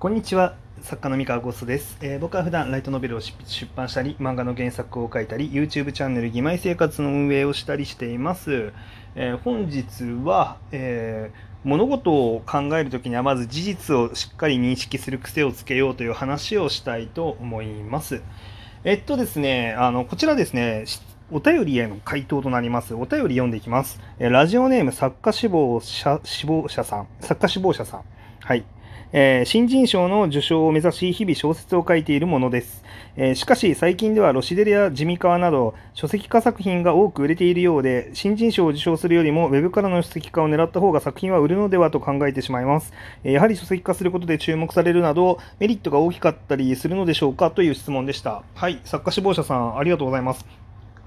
こんにちは作家の三河ゴストです、えー僕は普段ライトノベルを出版したり漫画の原作を書いたり YouTube チャンネル「義妹生活」の運営をしたりしています、えー本日は、えー物事を考えるときにはまず事実をしっかり認識する癖をつけようという話をしたいと思いますえっとですねあのこちらですねお便りへの回答となります。お便り読んでいきます。えラジオネーム作家志望者志望者さん。作家志望者さん。はい。えー新人賞の受賞を目指し日々小説を書いているものです、えーしかし最近ではロシデレや地味川など書籍化作品が多く売れているようで新人賞を受賞するよりもウェブからの書籍化を狙った方が作品は売るのではと考えてしまいます、えーやはり書籍化することで注目されるなどメリットが大きかったりするのでしょうかという質問でした。はい作家志望者さんありがとうございます。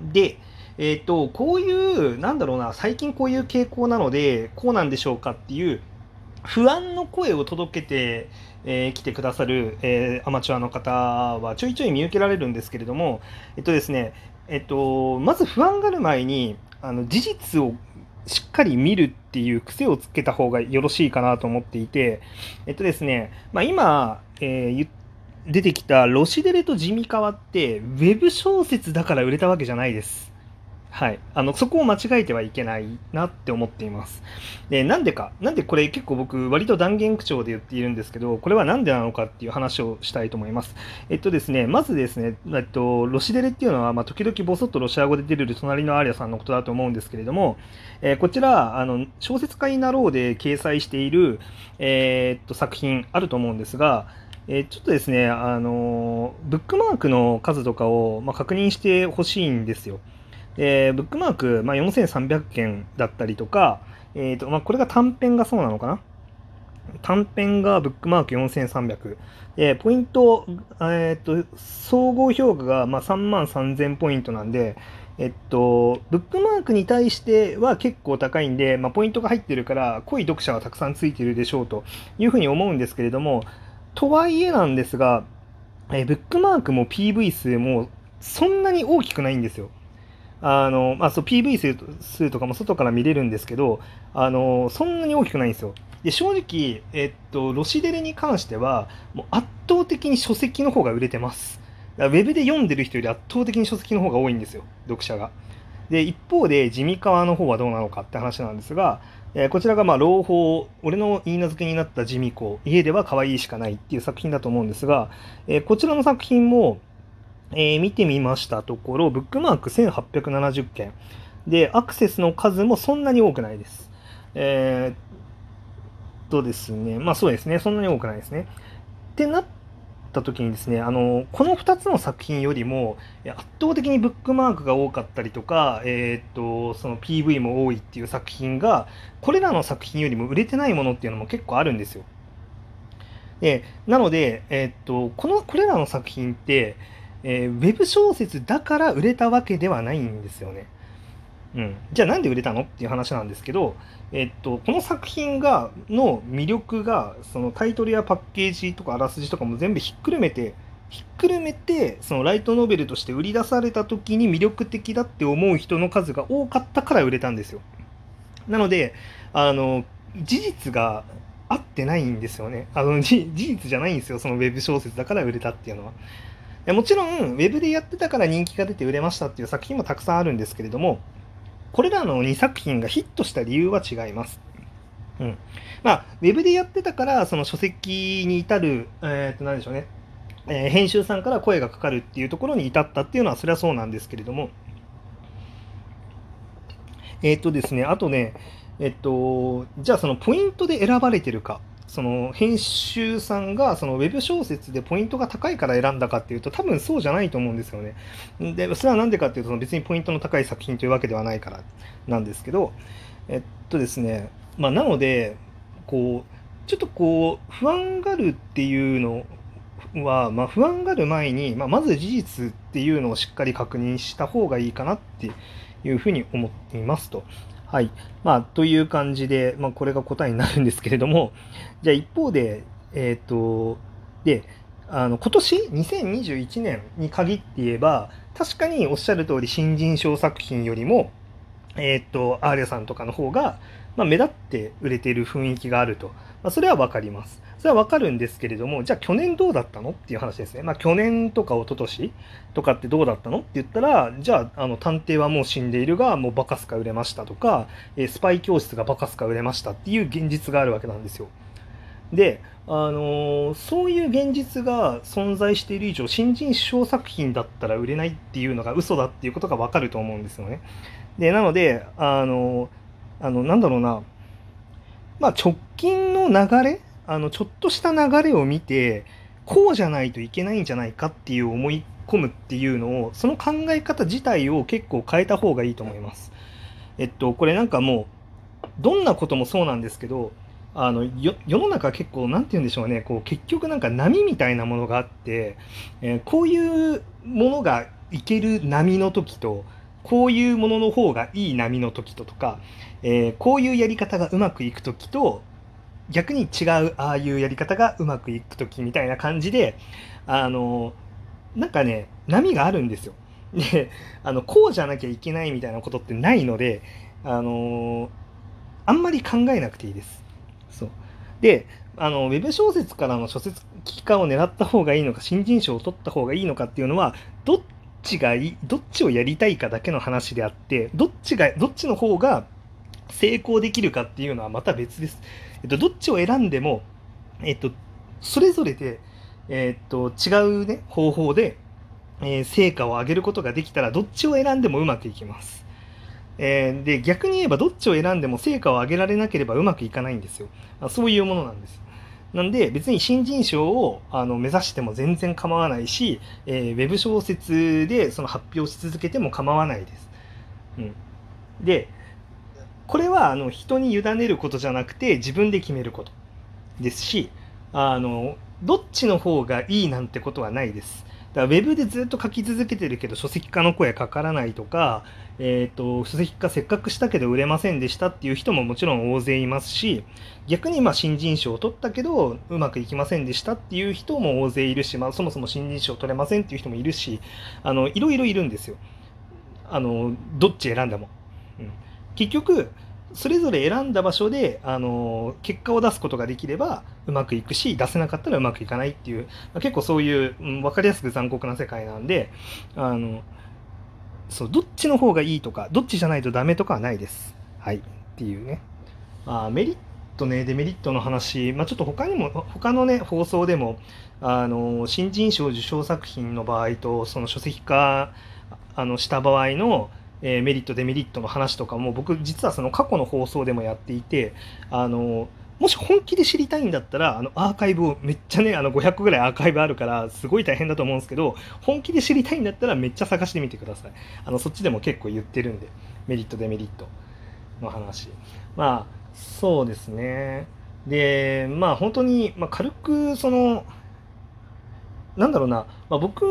でえっ、とこういうなんだろうな最近こういう傾向なのでこうなんでしょうかっていう不安の声を届けてき、えー来てくださる、えーアマチュアの方はちょいちょい見受けられるんですけれども、えっとですね、えっと、まず不安がある前にあの事実をしっかり見るっていう癖をつけた方がよろしいかなと思っていて、えっとですね、まあ、今、えー出てきたロシデレと地味川ってウェブ小説だから売れたわけじゃないです。はい、あのそこを間違えてはいけないなって思っています。でなんでか、なんでこれ結構僕、割と断言口調で言っているんですけど、これはなんでなのかっていう話をしたいと思います。えっとですね、まずですね、えっと、ロシデレっていうのは、まあ、時々ボソッとロシア語で出てる隣のアーリアさんのことだと思うんですけれども、えーこちら、あの小説家になろうで掲載している、えーっと作品あると思うんですが、えーちょっとですね、あのブックマークの数とかを、まあ、確認してほしいんですよ。でブックマーク、まあ、4300件だったりとか、えーとまあ、これが短編がそうなのかな？短編がブックマーク4300でポイント、えー、と総合評価がまあ3万3000ポイントなんで、えっと、ブックマークに対しては結構高いんで、まあ、ポイントが入ってるから濃い読者はたくさんついてるでしょうというふうに思うんですけれどもとはいえなんですが、えーブックマークも PV 数もそんなに大きくないんですよ。あのまあ、そう PV 数数とかも外から見れるんですけどあのそんなに大きくないんですよ。で正直、えっと、ロシデレに関してはもう圧倒的に書籍の方が売れてます。だからウェブで読んでる人より圧倒的に書籍の方が多いんですよ読者が。で一方で地味川の方はどうなのかって話なんですが、えーこちらがまあ朗報俺の言い名付けになった地味子家では可愛いしかないっていう作品だと思うんですが、えーこちらの作品もえー見てみましたところ、ブックマーク1870件。で、アクセスの数もそんなに多くないです。えーっとですね、まあそうですね、そんなに多くないですね。ってなった時にですね、あの、この2つの作品よりも、圧倒的にブックマークが多かったりとか、えーっと、その PV も多いっていう作品が、これらの作品よりも売れてないものっていうのも結構あるんですよ。でなので、えーっと、この、これらの作品って、えーウェブ小説だから売れたわけではないんですよね。うん、じゃあなんで売れたのっていう話なんですけど、えっと、この作品がの魅力がそのタイトルやパッケージとかあらすじとかも全部ひっくるめてひっくるめてそのライトノベルとして売り出された時に魅力的だって思う人の数が多かったから売れたんですよ。なのであの事実が合ってないんですよねあのじ事実じゃないんですよそのウェブ小説だから売れたっていうのは。もちろん、ウェブでやってたから人気が出て売れましたっていう作品もたくさんあるんですけれども、これらの2作品がヒットした理由は違います。うん。まあ、ウェブでやってたから、その書籍に至る、えー、と、なんでしょうね、えー編集さんから声がかかるっていうところに至ったっていうのは、それはそうなんですけれども、えっ、とですね、あとね、えっと、じゃあそのポイントで選ばれてるか、その編集さんがそのウェブ小説でポイントが高いから選んだかっていうと多分そうじゃないと思うんですよね。でそれは何でかっていうとその別にポイントの高い作品というわけではないからなんですけどえっとですねまあなのでこうちょっとこう不安がるっていうのは、まあ、不安がる前に、まあ、まず事実っていうのをしっかり確認した方がいいかなっていうふうに思っていますと。はい。まあ、という感じで、まあ、これが答えになるんですけれども、じゃあ一方で、えっ、と、で、あの、今年、2021年に限って言えば、確かにおっしゃる通り、新人賞作品よりも、えっ、と、アーリャさんとかの方が、まあ、目立って売れている雰囲気があると。まあ、それはわかります。それはわかるんですけれども、じゃあ去年どうだったのっていう話ですね。まあ去年とか一昨年とかってどうだったのって言ったら、じゃあ、あの、探偵はもう死んでいるが、もうバカスカ売れましたとか、えスパイ教室がバカスカ売れましたっていう現実があるわけなんですよ。で、あのー、そういう現実が存在している以上、新人賞作品だったら売れないっていうのが嘘だっていうことがわかると思うんですよね。で、なので、あのー、あの、なんだろうな、まあ直近の流れあの、ちょっとした流れを見て、こうじゃないといけないんじゃないかっていう思い込むっていうのを、その考え方自体を結構変えた方がいいと思います。えっと、これなんかもう、どんなこともそうなんですけど、あの世の中結構何て言うんでしょうねこう結局なんか波みたいなものがあって、えー、こういうものがいける波の時とこういうものの方がいい波の時ととか、えー、こういうやり方がうまくいく時と逆に違うああいうやり方がうまくいく時みたいな感じであのなんかね波があるんですよ。であのこうじゃなきゃいけないみたいなことってないのであのあんまり考えなくていいです。そうであのウェブ小説からの書籍化を狙った方がいいのか新人賞を取った方がいいのかっていうのはどっちがいいどっちをやりたいかだけの話であってどっちがどっちの方が成功できるかっていうのはまた別です。えっと、どっちを選んでも、えっと、それぞれで、えっと、違うね、方法で、えー、成果を上げることができたら、どっちを選んでもうまくいきます。えー、で、逆に言えば、どっちを選んでも成果を上げられなければうまくいかないんですよ。そういうものなんです。なんで、別に新人賞をあの目指しても全然構わないし、えー、ウェブ小説でその発表し続けても構わないです。うん、で、これはあの人に委ねることじゃなくて自分で決めることですしあのどっちの方がいいなんてことはないです。だからウェブでずっと書き続けてるけど書籍化の声かからないとか、えーと、書籍化せっかくしたけど売れませんでしたっていう人ももちろん大勢いますし逆にま新人賞を取ったけどうまくいきませんでしたっていう人も大勢いるし、まあ、そもそも新人賞取れませんっていう人もいるしあのいろいろいるんですよあのどっち選んでも。うん結局それぞれ選んだ場所であの結果を出すことができればうまくいくし出せなかったらうまくいかないっていう、まあ、結構そういう、うん、分かりやすく残酷な世界なんであのそうどっちの方がいいとかどっちじゃないとダメとかはないです。はいっていうね。まあ、メリットねデメリットの話、まあ、ちょっと他にも他のね放送でもあの新人賞受賞作品の場合とその書籍化あのした場合のえー、メリットデメリットの話とかも僕実はその過去の放送でもやっていてあのもし本気で知りたいんだったらあのアーカイブをめっちゃねあの500ぐらいアーカイブあるからすごい大変だと思うんですけど本気で知りたいんだったらめっちゃ探してみてください。あのそっちでも結構言ってるんでメリットデメリットの話。まあそうですね。でまあ本当に、まあ、軽くそのなんだろうな、まあ、僕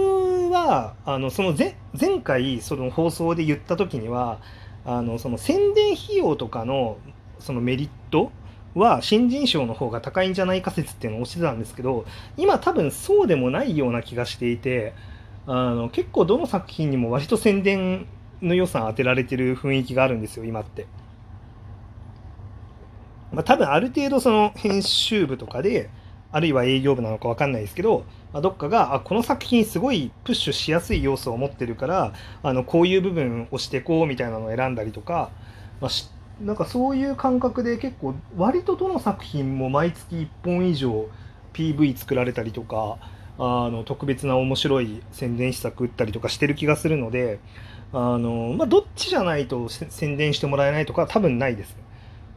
はあのその前前回その放送で言った時にはあのその宣伝費用とかのそのメリットは新人賞の方が高いんじゃないか説っていうのを押してたんですけど今多分そうでもないような気がしていてあの結構どの作品にも割と宣伝の予算当てられてる雰囲気があるんですよ今って。まあ、多分ある程度その編集部とかであるいは営業部なのか分かんないですけど、どっかがあこの作品すごいプッシュしやすい要素を持ってるからあのこういう部分をしてこうみたいなのを選んだりとか、まあ、なんかそういう感覚で結構割とどの作品も毎月1本以上 PV 作られたりとかあの特別な面白い宣伝施策打ったりとかしてる気がするのであの、まあ、どっちじゃないと宣伝してもらえないとか多分ないです。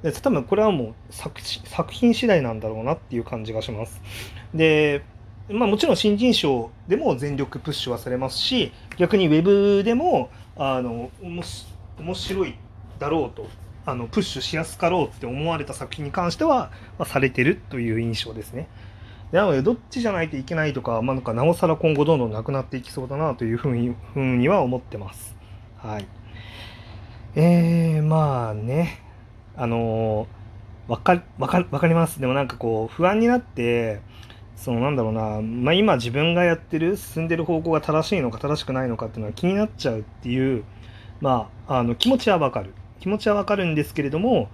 で多分これはもう作作品次第なんだろうなっていう感じがします。でまあ、もちろん新人賞でも全力プッシュはされますし逆にウェブでもあの面白いだろうとあのプッシュしやすかろうって思われた作品に関しては、まあ、されてるという印象ですね。なのでどっちじゃないといけないとか,、まあ、なんかなおさら今後どんどんなくなっていきそうだなというふうにふうには思ってます。はい。えー、まあねあのわかわかわかります。でもなんかこう不安になってそのなんだろうな、まあ、今自分がやってる進んでる方向が正しいのか正しくないのかっていうのは気になっちゃうっていう、まあ、あの気持ちはわかる。気持ちはわかるんですけれども、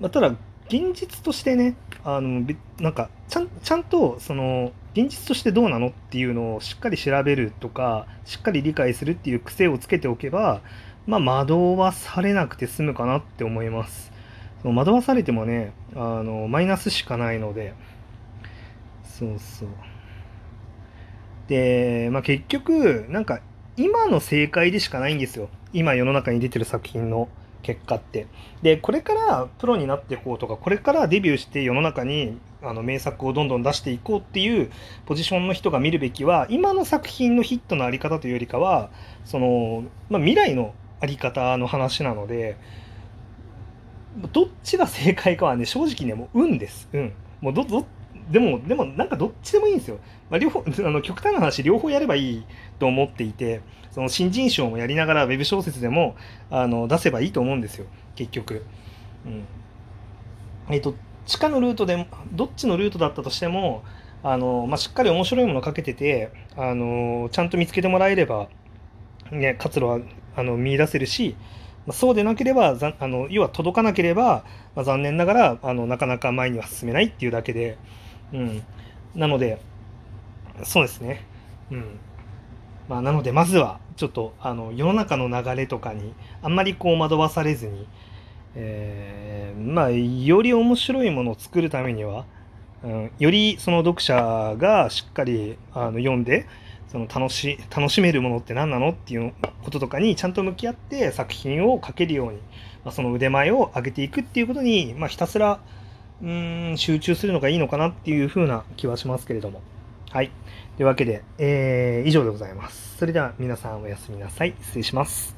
まあ、ただ現実としてねあのなんかちゃんちゃんとその現実としてどうなのっていうのをしっかり調べるとかしっかり理解するっていう癖をつけておけば、まあ、惑わされなくて済むかなって思います。その惑わされてもねあのマイナスしかないのでそうそうで、まあ、結局なんか今の正解でしかないんですよ今世の中に出てる作品の結果って。で、これからプロになっていこうとか、これからデビューして世の中にあの名作をどんどん出していこうっていうポジションの人が見るべきは、今の作品のヒットのあり方というよりかは、その、まあ、未来のあり方の話なので、どっちが正解かはね、正直ね、もう運です。うん。もうど、ど、でも、でもなんかどっちでもいいんですよ。まあ、両方、あの極端な話、両方やればいいと思っていて、その新人賞もやりながら、ウェブ小説でもあの出せばいいと思うんですよ、結局。うんえっ、と、地下のルートでどっちのルートだったとしても、あのまあ、しっかり面白いものかけてて、あのちゃんと見つけてもらえれば、ね、活路はあの見出せるし、まあ、そうでなければあの要は届かなければ、まあ、残念ながらあのなかなか前には進めないっていうだけで、うん、なのでそうですね、うん。まあ、なのでまずはちょっとあの世の中の流れとかにあんまりこう惑わされずに、えー、まあより面白いものを作るためには、うん、よりその読者がしっかりあの読んでその楽し楽しめるものって何なのっていうこととかにちゃんと向き合って作品を書けるように、まあ、その腕前を上げていくっていうことに、まあ、ひたすらうん集中するのがいいのかなっていう風な気はしますけれども。はい。というわけで、えー、以上でございます。それでは皆さんおやすみなさい。失礼します。